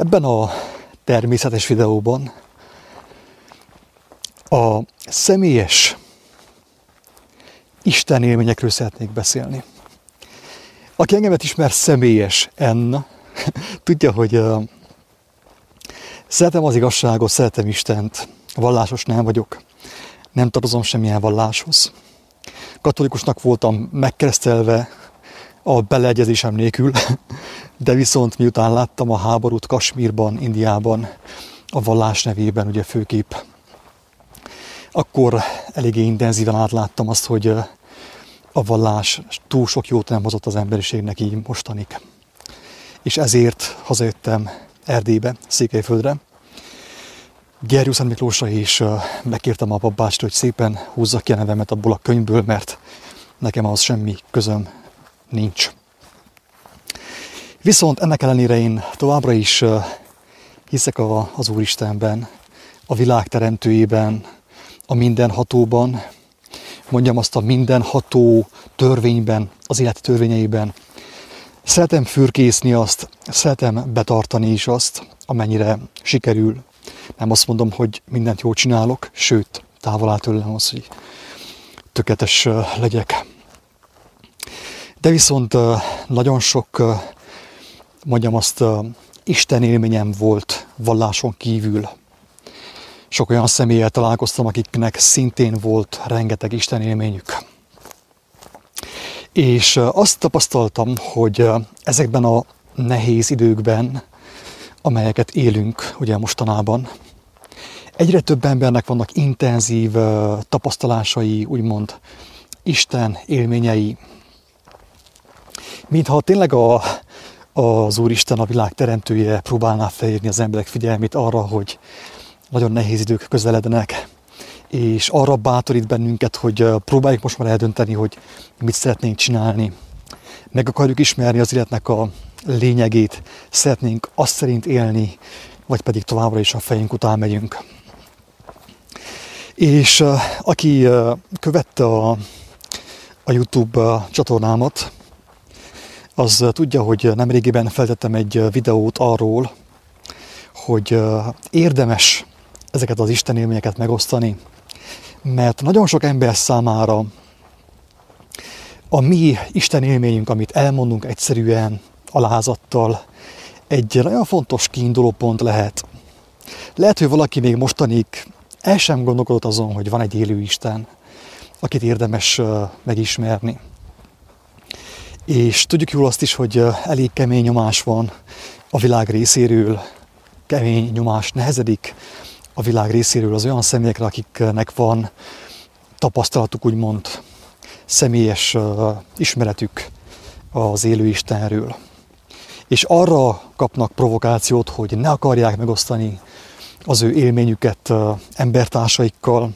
Ebben a természetes videóban a személyes Isten élményekről szeretnék beszélni. Aki engemet ismer személyes N, tudja, hogy uh, szeretem az igazságot, szeretem Istent, vallásos nem vagyok, nem tartozom semmilyen valláshoz. Katolikusnak voltam megkeresztelve a beleegyezésem nélkül, de viszont miután láttam a háborút Kasmírban, Indiában, a vallás nevében, ugye főképp, akkor eléggé intenzíven átláttam azt, hogy a vallás túl sok jót nem hozott az emberiségnek így mostanig. És ezért hazajöttem Erdélybe, Székelyföldre, Gerjó Szent Miklósra is megkértem a papást, hogy szépen húzza ki a nevemet abból a könyvből, mert nekem az semmi közöm nincs. Viszont ennek ellenére én továbbra is hiszek a, az Úristenben, a világ teremtőjében, a mindenhatóban, mondjam azt a mindenható törvényben, az élet törvényeiben. Szeretem fürkészni azt, szeretem betartani is azt, amennyire sikerül. Nem azt mondom, hogy mindent jól csinálok, sőt, távol áll tőlem az, hogy tökéletes legyek. De viszont nagyon sok, mondjam azt, Isten élményem volt valláson kívül. Sok olyan személyel találkoztam, akiknek szintén volt rengeteg Isten élményük. És azt tapasztaltam, hogy ezekben a nehéz időkben, amelyeket élünk ugye mostanában, egyre több embernek vannak intenzív tapasztalásai, úgymond Isten élményei, mintha tényleg a, az Úristen, a világ teremtője próbálná felírni az emberek figyelmét arra, hogy nagyon nehéz idők közelednek, és arra bátorít bennünket, hogy próbáljuk most már eldönteni, hogy mit szeretnénk csinálni. Meg akarjuk ismerni az életnek a lényegét, szeretnénk azt szerint élni, vagy pedig továbbra is a fejünk után megyünk. És aki követte a, a YouTube csatornámat, az tudja, hogy nemrégiben feltettem egy videót arról, hogy érdemes ezeket az Isten élményeket megosztani, mert nagyon sok ember számára a mi Isten élményünk, amit elmondunk egyszerűen, alázattal, egy nagyon fontos kiinduló pont lehet. Lehet, hogy valaki még mostanig el sem gondolkodott azon, hogy van egy élő Isten, akit érdemes megismerni. És tudjuk jól azt is, hogy elég kemény nyomás van a világ részéről, kemény nyomás nehezedik a világ részéről az olyan személyekre, akiknek van tapasztalatuk, úgymond személyes ismeretük az élő Istenről. És arra kapnak provokációt, hogy ne akarják megosztani az ő élményüket embertársaikkal,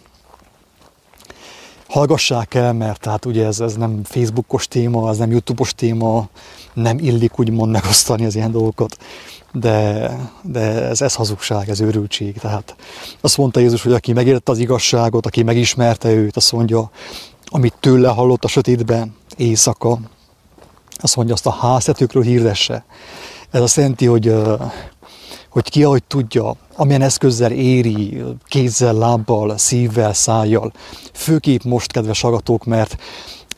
hallgassák el, mert tehát ugye ez, ez nem Facebookos téma, ez nem Youtube-os téma, nem illik úgymond megosztani az ilyen dolgokat, de, de ez, ez hazugság, ez őrültség. Tehát azt mondta Jézus, hogy aki megértette az igazságot, aki megismerte őt, azt mondja, amit tőle hallott a sötétben, éjszaka, azt mondja, azt a háztetőkről hirdesse. Ez azt jelenti, hogy hogy ki ahogy tudja, amilyen eszközzel éri, kézzel, lábbal, szívvel, szájjal. Főképp most, kedves hallgatók, mert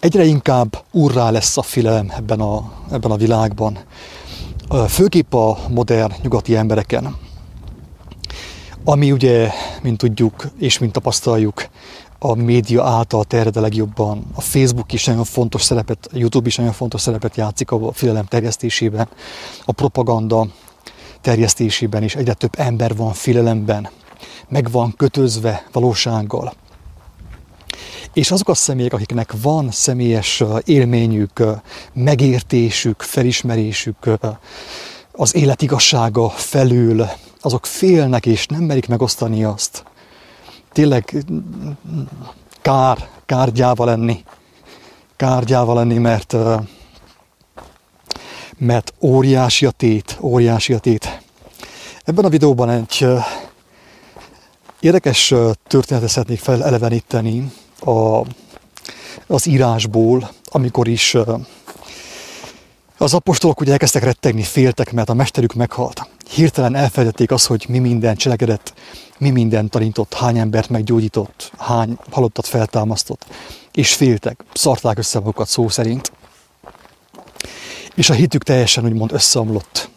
egyre inkább urrá lesz a filem ebben a, ebben a világban. Főképp a modern nyugati embereken. Ami ugye, mint tudjuk és mint tapasztaljuk, a média által terjed a legjobban. A Facebook is nagyon fontos szerepet, a YouTube is nagyon fontos szerepet játszik a filelem terjesztésében. A propaganda, terjesztésében is egyre több ember van félelemben, meg van kötözve valósággal. És azok a személyek, akiknek van személyes élményük, megértésük, felismerésük az élet igazsága felül, azok félnek és nem merik megosztani azt. Tényleg kár, kárgyáva lenni. Kárgyáva lenni, mert mert óriási a tét, óriási a tét. Ebben a videóban egy érdekes történetet szeretnék feleleveníteni a, az írásból, amikor is az apostolok ugye elkezdtek rettegni, féltek, mert a mesterük meghalt. hirtelen elfelejtették azt, hogy mi minden cselekedett, mi minden tanított, hány embert meggyógyított, hány halottat feltámasztott, és féltek, szarták össze magukat szó szerint. És a hitük teljesen úgymond összeomlott.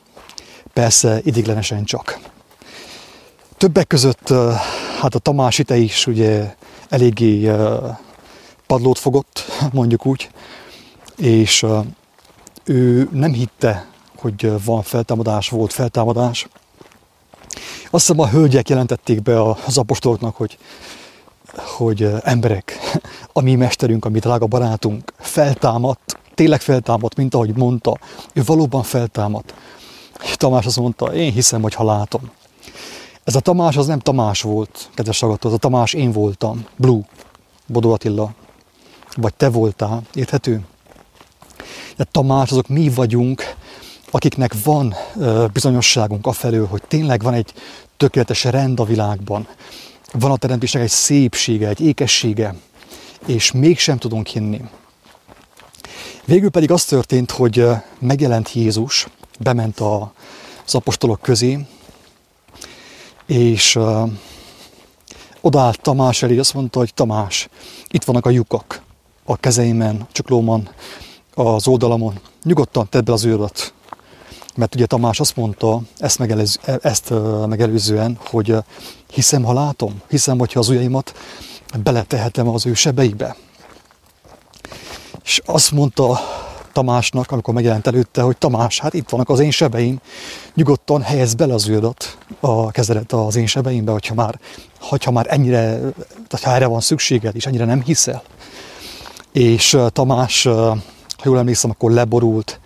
Persze idéglenesen csak. Többek között hát a Tamás is ugye eléggé padlót fogott, mondjuk úgy, és ő nem hitte, hogy van feltámadás, volt feltámadás. Azt hiszem a hölgyek jelentették be az apostoloknak, hogy, hogy emberek, a mi mesterünk, a mi drága barátunk feltámadt, tényleg feltámadt, mint ahogy mondta, ő valóban feltámadt. Tamás azt mondta, én hiszem, hogy ha látom. Ez a Tamás az nem Tamás volt, kedves hallgató, ez a Tamás én voltam, Blue, Bodó Attila, vagy te voltál, érthető? De Tamás, azok mi vagyunk, akiknek van bizonyosságunk afelől, hogy tényleg van egy tökéletes rend a világban, van a teremtésnek egy szépsége, egy ékessége, és mégsem tudunk hinni. Végül pedig az történt, hogy megjelent Jézus, bement az apostolok közé, és odaállt Tamás elé, azt mondta, hogy Tamás, itt vannak a lyukak a kezeimen, a csuklóman, az oldalamon. Nyugodtan tedd be az őröt. Mert ugye Tamás azt mondta, ezt, megelőz, ezt megelőzően, hogy hiszem, ha látom, hiszem, hogyha az ujjaimat beletehetem az ő sebeibe. És azt mondta Tamásnak, amikor megjelent előtte, hogy Tamás, hát itt vannak az én sebeim, nyugodtan helyez bele az őadat a kezedet az én sebeimbe, hogyha már, hogyha már ennyire, tehát ha erre van szükséged, és ennyire nem hiszel. És Tamás, ha jól emlékszem, akkor leborult,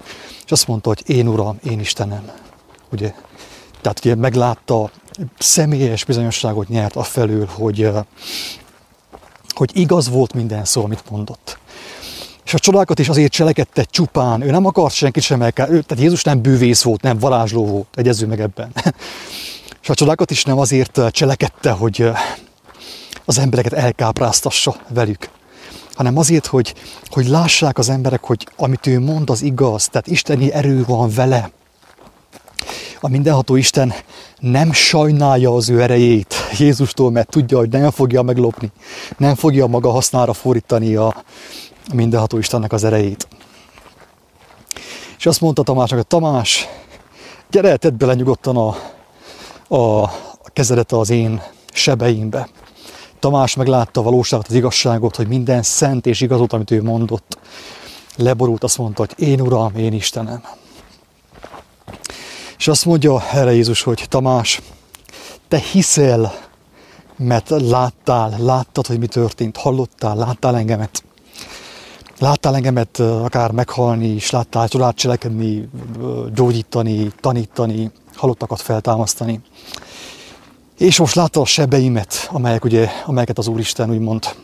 és azt mondta, hogy én Uram, én Istenem. Ugye? Tehát ugye meglátta, személyes bizonyosságot nyert afelől, hogy, hogy igaz volt minden szó, amit mondott. És a csodákat is azért cselekedte csupán. Ő nem akart senkit sem elkel. Ő, tehát Jézus nem bűvész volt, nem varázsló volt. Egyezzünk meg ebben. És a csodákat is nem azért cselekedte, hogy az embereket elkápráztassa velük, hanem azért, hogy, hogy lássák az emberek, hogy amit ő mond, az igaz, tehát isteni erő van vele. A mindenható Isten nem sajnálja az ő erejét Jézustól, mert tudja, hogy nem fogja meglopni, nem fogja maga hasznára fordítani a, mindenható Istennek az erejét. És azt mondta Tamásnak, hogy Tamás, gyere, tedd bele nyugodtan a, a kezedet az én sebeimbe. Tamás meglátta a valóságot, az igazságot, hogy minden szent és igazot, amit ő mondott. Leborult, azt mondta, hogy én Uram, én Istenem. És azt mondja erre Jézus, hogy Tamás, te hiszel, mert láttál, láttad, hogy mi történt, hallottál, láttál engemet. Láttál engemet akár meghalni, és láttál csodát cselekedni, gyógyítani, tanítani, halottakat feltámasztani. És most látta a sebeimet, amelyek ugye, amelyeket az Úristen úgymond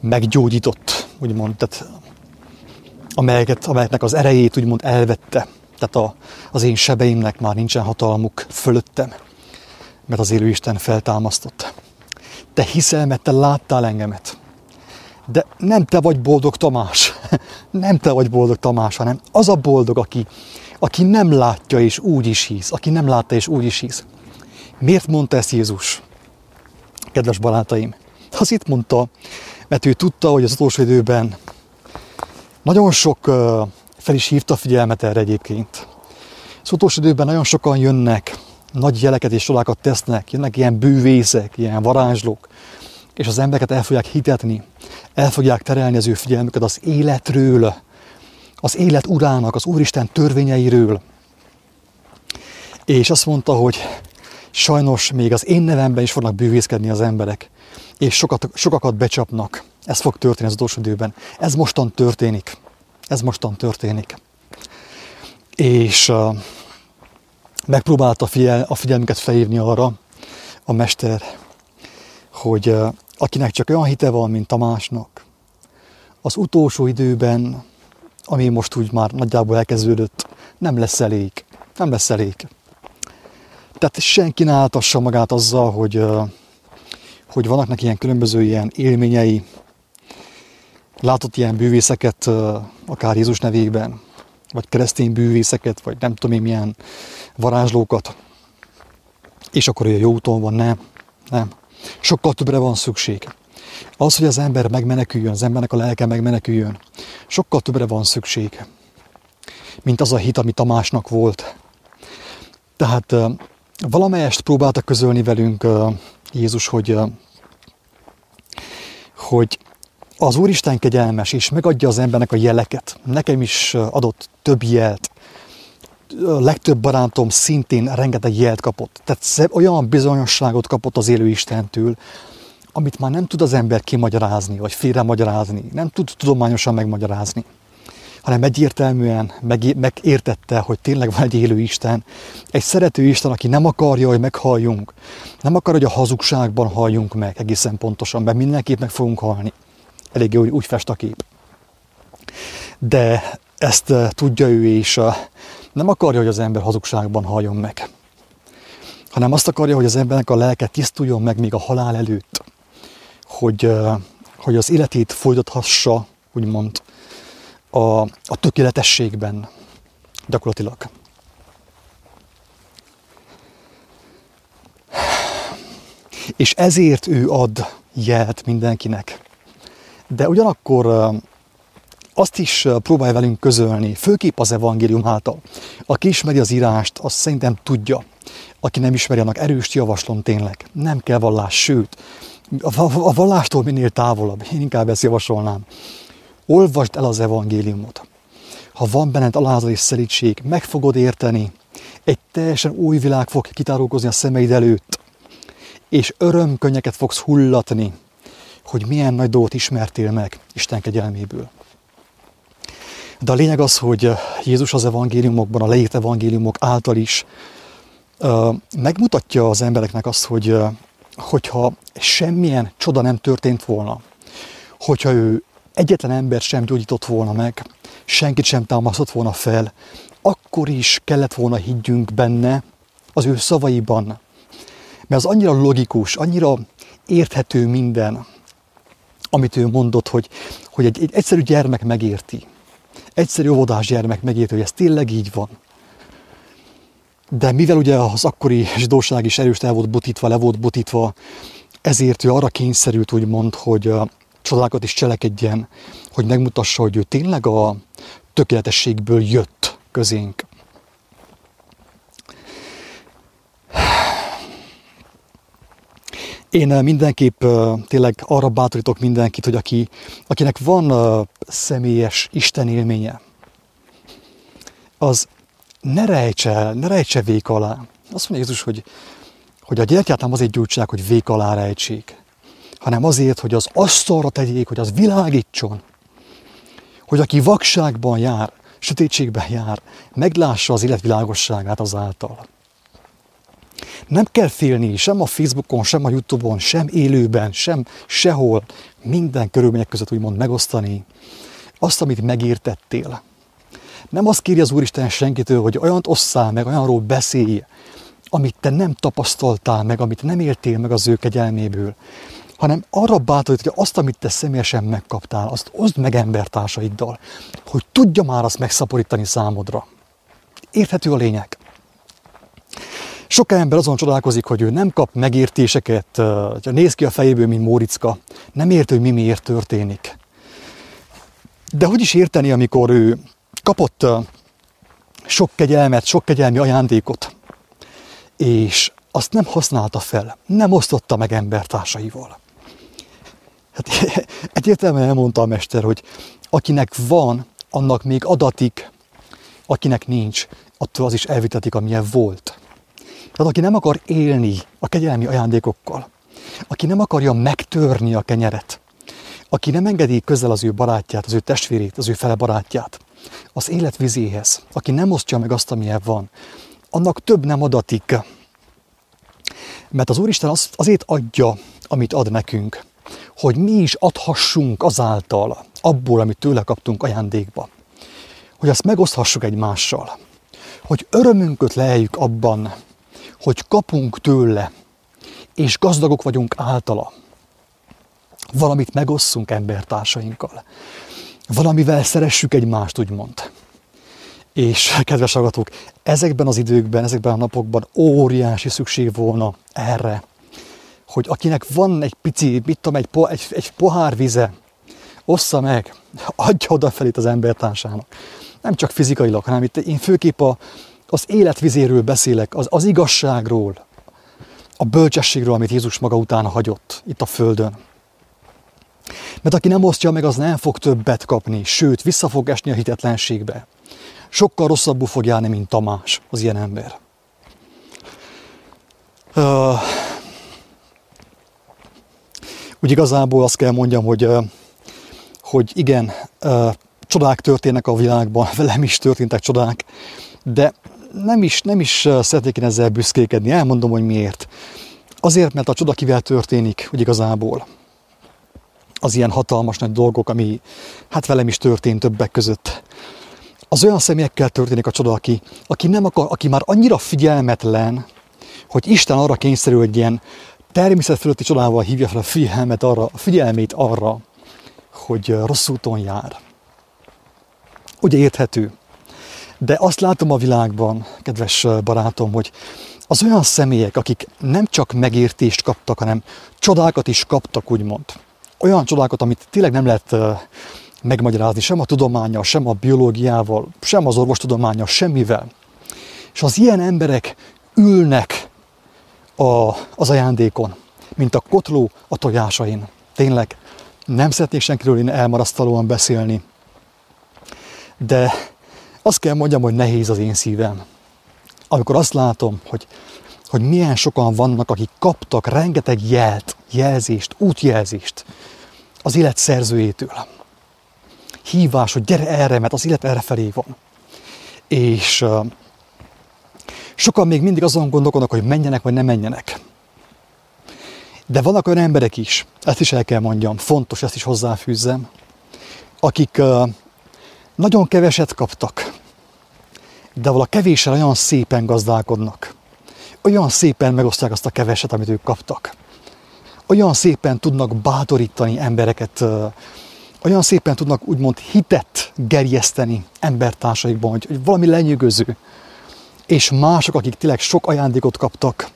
meggyógyított, úgymond, tehát amelyeket, amelyeknek az erejét úgymond elvette. Tehát a, az én sebeimnek már nincsen hatalmuk fölöttem, mert az élő Isten feltámasztott. Te hiszel, mert te láttál engemet. De nem te vagy boldog Tamás, nem te vagy boldog Tamás, hanem az a boldog, aki, aki nem látja és úgy is hisz, aki nem látta és úgy is hisz. Miért mondta ezt Jézus? Kedves barátaim, az itt mondta, mert ő tudta, hogy az utolsó időben nagyon sok fel is hívta figyelmet erre egyébként. Az utolsó időben nagyon sokan jönnek, nagy jeleket és csodákat tesznek, jönnek ilyen bűvészek, ilyen varázslók, és az embereket el fogják hitetni, el fogják terelni az ő figyelmüket az életről, az élet urának, az Úristen törvényeiről. És azt mondta, hogy sajnos még az én nevemben is fognak bűvészkedni az emberek, és sokat, sokakat becsapnak. Ez fog történni az utolsó időben. Ez mostan történik. Ez mostan történik. És uh, megpróbálta figyel, a figyelmüket felhívni arra a mester, hogy akinek csak olyan hite van, mint Tamásnak, az utolsó időben, ami most úgy már nagyjából elkezdődött, nem lesz elég. Nem lesz elég. Tehát senki ne áltassa magát azzal, hogy, hogy vannak neki ilyen különböző ilyen élményei, látott ilyen bűvészeket, akár Jézus nevében, vagy keresztény bűvészeket, vagy nem tudom én milyen varázslókat, és akkor olyan jó úton van, nem, nem. Sokkal többre van szükség. Az, hogy az ember megmeneküljön, az embernek a lelke megmeneküljön, sokkal többre van szükség, mint az a hit, ami Tamásnak volt. Tehát valamelyest próbálta közölni velünk Jézus, hogy, hogy az Úristen kegyelmes, és megadja az embernek a jeleket. Nekem is adott több jelt. A legtöbb barátom szintén rengeteg jelt kapott. Tehát olyan bizonyosságot kapott az élő Istentől, amit már nem tud az ember kimagyarázni, vagy félre magyarázni, nem tud tudományosan megmagyarázni, hanem egyértelműen meg, megértette, hogy tényleg van egy élő Isten, egy szerető Isten, aki nem akarja, hogy meghalljunk, nem akar, hogy a hazugságban halljunk meg egészen pontosan, mert mindenképp meg fogunk halni. Eléggé úgy, úgy fest a kép. De ezt uh, tudja ő, és nem akarja, hogy az ember hazugságban halljon meg, hanem azt akarja, hogy az embernek a lelke tisztuljon meg még a halál előtt hogy, hogy az életét folytathassa, úgymond, a, a tökéletességben gyakorlatilag. És ezért ő ad jelt mindenkinek. De ugyanakkor azt is próbálja velünk közölni, főképp az evangélium által. Aki ismeri az írást, azt szerintem tudja. Aki nem ismeri, annak erőst javaslom tényleg. Nem kell vallás, sőt, a vallástól minél távolabb, én inkább ezt javasolnám. Olvasd el az evangéliumot. Ha van benned alázat és szelítség, meg fogod érteni. Egy teljesen új világ fog kitárulkozni a szemeid előtt, és örömkönnyeket fogsz hullatni, hogy milyen nagy dolgot ismertél meg Isten kegyelméből. De a lényeg az, hogy Jézus az evangéliumokban, a leírt evangéliumok által is megmutatja az embereknek azt, hogy hogyha semmilyen csoda nem történt volna, hogyha ő egyetlen ember sem gyógyított volna meg, senkit sem támasztott volna fel, akkor is kellett volna higgyünk benne az ő szavaiban. Mert az annyira logikus, annyira érthető minden, amit ő mondott, hogy, hogy egy, egy egyszerű gyermek megérti. Egyszerű óvodás gyermek megérti, hogy ez tényleg így van. De mivel ugye az akkori zsidóság is erős el volt butítva, le volt butítva, ezért ő arra kényszerült úgymond, hogy csodákat is cselekedjen, hogy megmutassa, hogy ő tényleg a tökéletességből jött közénk. Én mindenképp tényleg arra bátorítok mindenkit, hogy aki, akinek van személyes Isten élménye, az ne rejtse el, ne rejtse vék alá. Azt mondja Jézus, hogy, hogy a gyertyát nem azért gyújtsák, hogy vék alá rejtsék, hanem azért, hogy az asztalra tegyék, hogy az világítson. Hogy aki vakságban jár, sötétségben jár, meglássa az élet világosságát azáltal. Nem kell félni sem a Facebookon, sem a Youtube-on, sem élőben, sem sehol, minden körülmények között úgymond megosztani azt, amit megértettél. Nem azt kéri az Úristen senkitől, hogy olyant osszál meg, olyanról beszélj, amit te nem tapasztaltál meg, amit nem éltél meg az ő kegyelméből, hanem arra bátorít, hogy azt, amit te személyesen megkaptál, azt oszd meg embertársaiddal, hogy tudja már azt megszaporítani számodra. Érthető a lényeg. Sok ember azon csodálkozik, hogy ő nem kap megértéseket, néz ki a fejéből, mint Móricka, nem érti, hogy mi miért történik. De hogy is érteni, amikor ő kapott sok kegyelmet, sok kegyelmi ajándékot, és azt nem használta fel, nem osztotta meg embertársaival. Hát egyértelműen elmondta a mester, hogy akinek van, annak még adatik, akinek nincs, attól az is elvitetik, amilyen volt. Tehát aki nem akar élni a kegyelmi ajándékokkal, aki nem akarja megtörni a kenyeret, aki nem engedi közel az ő barátját, az ő testvérét, az ő fele barátját, az élet vizéhez, aki nem osztja meg azt, amilyen van, annak több nem adatik. Mert az Úristen az, azért adja, amit ad nekünk, hogy mi is adhassunk azáltal, abból, amit tőle kaptunk ajándékba. Hogy azt megoszthassuk egymással. Hogy örömünket leheljük abban, hogy kapunk tőle, és gazdagok vagyunk általa. Valamit megosszunk embertársainkkal valamivel szeressük egymást, úgymond. És kedves hallgatók, ezekben az időkben, ezekben a napokban óriási szükség volna erre, hogy akinek van egy pici, mit tudom, egy, po, egy, egy pohár vize, ossza meg, adja odafelé az embertársának. Nem csak fizikailag, hanem itt én főképp a, az életvizéről beszélek, az, az igazságról, a bölcsességről, amit Jézus maga után hagyott itt a Földön. Mert aki nem osztja meg, az nem fog többet kapni, sőt, vissza fog esni a hitetlenségbe. Sokkal rosszabbul fog járni, mint Tamás, az ilyen ember. Uh, úgy igazából azt kell mondjam, hogy, hogy igen, csodák történnek a világban, velem is történtek csodák, de nem is, nem is szeretnék én ezzel büszkékedni, elmondom, hogy miért. Azért, mert a csoda kivel történik, hogy igazából az ilyen hatalmas nagy dolgok, ami hát velem is történt többek között. Az olyan személyekkel történik a csoda, aki, aki, nem akar, aki már annyira figyelmetlen, hogy Isten arra kényszerül, hogy ilyen természet fölötti csodával hívja fel a figyelmet arra, a figyelmét arra, hogy rossz úton jár. Ugye érthető. De azt látom a világban, kedves barátom, hogy az olyan személyek, akik nem csak megértést kaptak, hanem csodákat is kaptak, úgymond. Olyan csodákat, amit tényleg nem lehet megmagyarázni sem a tudományjal, sem a biológiával, sem az orvostudományjal, semmivel. És az ilyen emberek ülnek a, az ajándékon, mint a kotló a tojásain. Tényleg nem szeretnék senkiről én elmarasztalóan beszélni, de azt kell mondjam, hogy nehéz az én szívem. Amikor azt látom, hogy, hogy milyen sokan vannak, akik kaptak rengeteg jelt, jelzést, útjelzést az élet szerzőjétől. Hívás, hogy gyere erre, mert az élet erre felé van. És sokan még mindig azon gondolkodnak, hogy menjenek vagy nem menjenek. De vannak olyan emberek is, ezt is el kell mondjam, fontos, ezt is hozzáfűzzem, akik uh, nagyon keveset kaptak, de vala kevéssel olyan szépen gazdálkodnak. Olyan szépen megosztják azt a keveset, amit ők kaptak. Olyan szépen tudnak bátorítani embereket, olyan szépen tudnak úgymond hitet gerjeszteni embertársaikban, hogy, hogy valami lenyűgöző. És mások, akik tényleg sok ajándékot kaptak,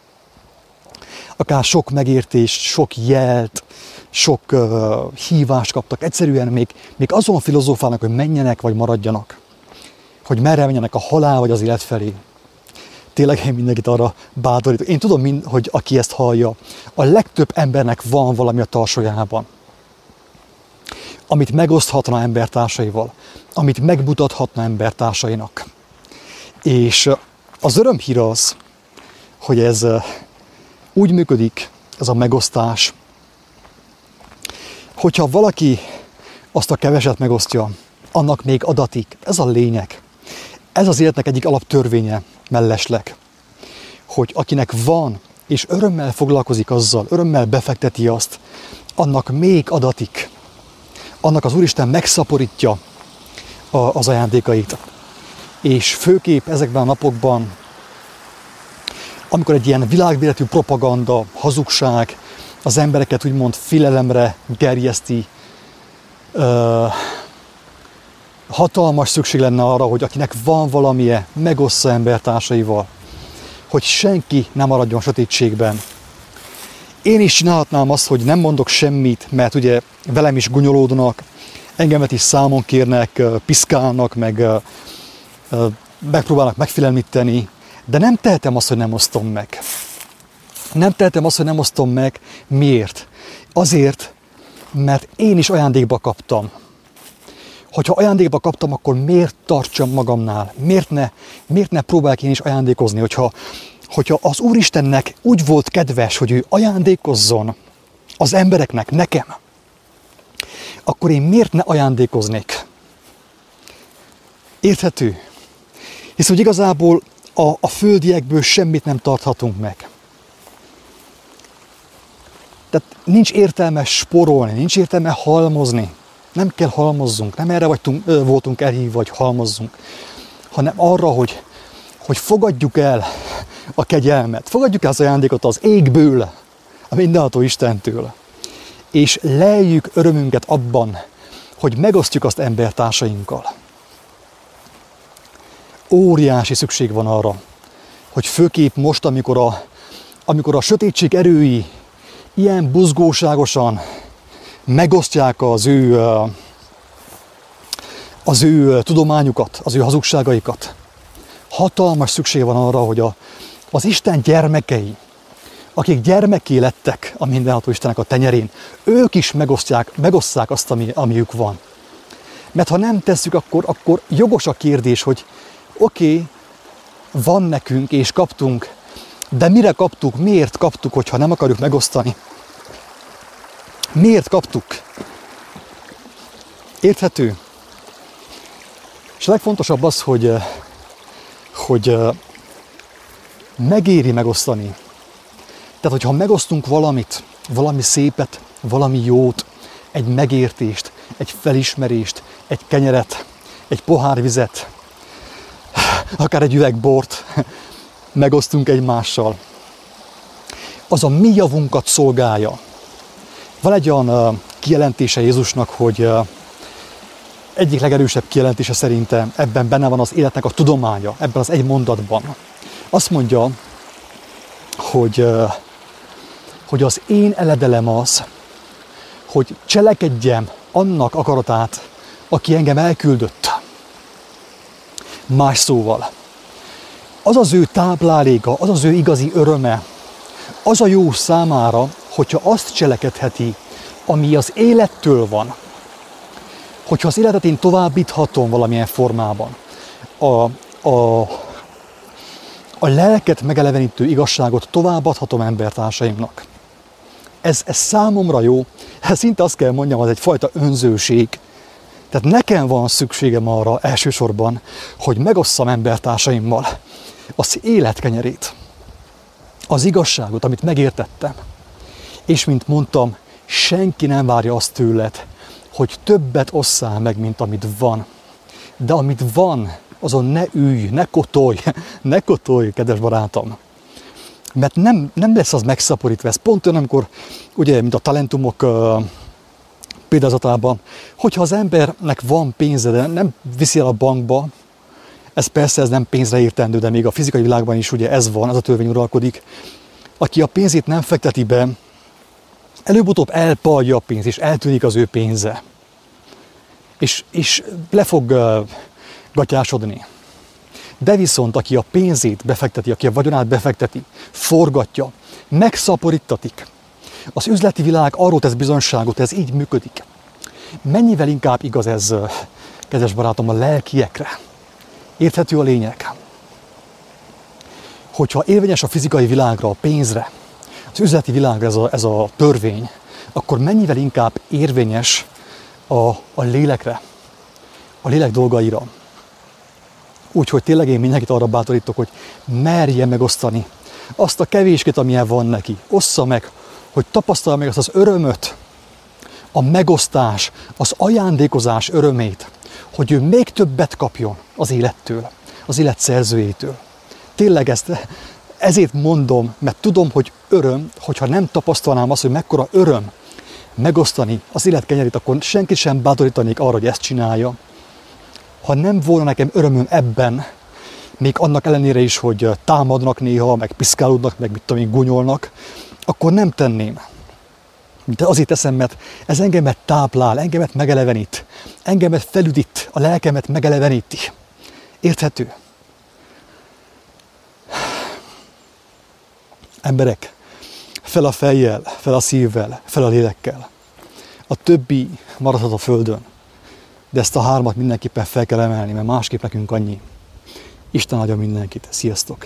akár sok megértést, sok jelt, sok uh, hívást kaptak, egyszerűen még, még azon filozófálnak, hogy menjenek vagy maradjanak hogy merre menjenek a halál vagy az élet felé. Tényleg én mindenkit arra bátorítok. Én tudom, hogy aki ezt hallja, a legtöbb embernek van valami a tarsójában, amit megoszthatna embertársaival, amit megmutathatna embertársainak. És az örömhír az, hogy ez úgy működik, ez a megosztás, hogyha valaki azt a keveset megosztja, annak még adatik. Ez a lényeg. Ez az életnek egyik alaptörvénye mellesleg, hogy akinek van, és örömmel foglalkozik azzal, örömmel befekteti azt, annak még adatik. Annak az Úristen megszaporítja az ajándékait. És főképp ezekben a napokban, amikor egy ilyen világméretű propaganda, hazugság az embereket úgymond filelemre gerjeszti, hatalmas szükség lenne arra, hogy akinek van valamije, megossza embertársaival, hogy senki nem maradjon sötétségben. Én is csinálhatnám azt, hogy nem mondok semmit, mert ugye velem is gunyolódnak, engemet is számon kérnek, piszkálnak, meg megpróbálnak megfélemlíteni, de nem tehetem azt, hogy nem osztom meg. Nem tehetem azt, hogy nem osztom meg. Miért? Azért, mert én is ajándékba kaptam hogyha ajándékba kaptam, akkor miért tartsam magamnál? Miért ne, miért ne próbálják én is ajándékozni? Hogyha, hogyha az Úristennek úgy volt kedves, hogy ő ajándékozzon az embereknek, nekem, akkor én miért ne ajándékoznék? Érthető? Hisz, hogy igazából a, a földiekből semmit nem tarthatunk meg. Tehát nincs értelme sporolni, nincs értelme halmozni. Nem kell halmozzunk, nem erre vagytunk, voltunk elhívva, hogy halmozzunk, hanem arra, hogy, hogy fogadjuk el a kegyelmet, fogadjuk el az ajándékot az égből, a mindenható Istentől, és lejjük örömünket abban, hogy megosztjuk azt embertársainkkal. óriási szükség van arra, hogy főképp most, amikor a, amikor a sötétség erői ilyen buzgóságosan megosztják az ő, az ő tudományukat, az ő hazugságaikat, hatalmas szükség van arra, hogy a, az Isten gyermekei, akik gyermeké lettek a mindenható Istenek a tenyerén, ők is megosztják, megosztják azt, ami, amiük van. Mert ha nem tesszük, akkor, akkor jogos a kérdés, hogy oké, okay, van nekünk és kaptunk, de mire kaptuk, miért kaptuk, hogyha nem akarjuk megosztani? Miért kaptuk? Érthető? És a legfontosabb az, hogy, hogy megéri megosztani. Tehát, hogyha megosztunk valamit, valami szépet, valami jót, egy megértést, egy felismerést, egy kenyeret, egy pohár vizet, akár egy üveg bort megosztunk egymással, az a mi javunkat szolgálja. Van egy olyan kijelentése Jézusnak, hogy egyik legerősebb kijelentése szerintem ebben benne van az életnek a tudománya, ebben az egy mondatban. Azt mondja, hogy, hogy az én eledelem az, hogy cselekedjem annak akaratát, aki engem elküldött. Más szóval, az az ő tápláléka, az az ő igazi öröme, az a jó számára, hogyha azt cselekedheti, ami az élettől van, hogyha az életet én továbbíthatom valamilyen formában, a, a, a lelket megelevenítő igazságot továbbadhatom embertársaimnak. Ez, ez számomra jó, ez szinte azt kell mondjam, az egyfajta önzőség. Tehát nekem van szükségem arra elsősorban, hogy megosszam embertársaimmal az életkenyerét, az igazságot, amit megértettem. És mint mondtam, senki nem várja azt tőled, hogy többet osszál meg, mint amit van. De amit van, azon ne ülj, ne kotolj, ne kotolj, kedves barátom. Mert nem, nem lesz az megszaporítva. Ez pont olyan, amikor, ugye, mint a talentumok uh, példázatában, hogyha az embernek van pénze, de nem viszi el a bankba, ez persze ez nem pénzre értendő, de még a fizikai világban is ugye ez van, ez a törvény uralkodik. Aki a pénzét nem fekteti be, előbb-utóbb elpalja a pénz, és eltűnik az ő pénze. És, és le fog uh, gatyásodni. De viszont, aki a pénzét befekteti, aki a vagyonát befekteti, forgatja, megszaporítatik, az üzleti világ arról tesz bizonyságot, ez így működik. Mennyivel inkább igaz ez, kedves barátom, a lelkiekre. Érthető a lényeg? Hogyha érvényes a fizikai világra, a pénzre, az üzleti világra ez a, ez a törvény, akkor mennyivel inkább érvényes a, a lélekre, a lélek dolgaira. Úgyhogy tényleg én mindenkit arra bátorítok, hogy merje megosztani azt a kevéskét, amilyen van neki. Ossza meg, hogy tapasztalja meg azt az örömöt, a megosztás, az ajándékozás örömét, hogy ő még többet kapjon az élettől, az élet szerzőjétől. Tényleg ezt, ezért mondom, mert tudom, hogy öröm, hogyha nem tapasztalnám azt, hogy mekkora öröm megosztani az élet kenyerét, akkor senki sem bátorítanék arra, hogy ezt csinálja. Ha nem volna nekem örömöm ebben, még annak ellenére is, hogy támadnak néha, meg piszkálódnak, meg mit tudom én, gunyolnak, akkor nem tenném. De azért teszem, mert ez engemet táplál, engemet megelevenít, engemet felüdít, a lelkemet megeleveníti. Érthető? Emberek, fel a fejjel, fel a szívvel, fel a lélekkel. A többi maradhat a földön. De ezt a hármat mindenképpen fel kell emelni, mert másképp nekünk annyi. Isten adja mindenkit. Sziasztok!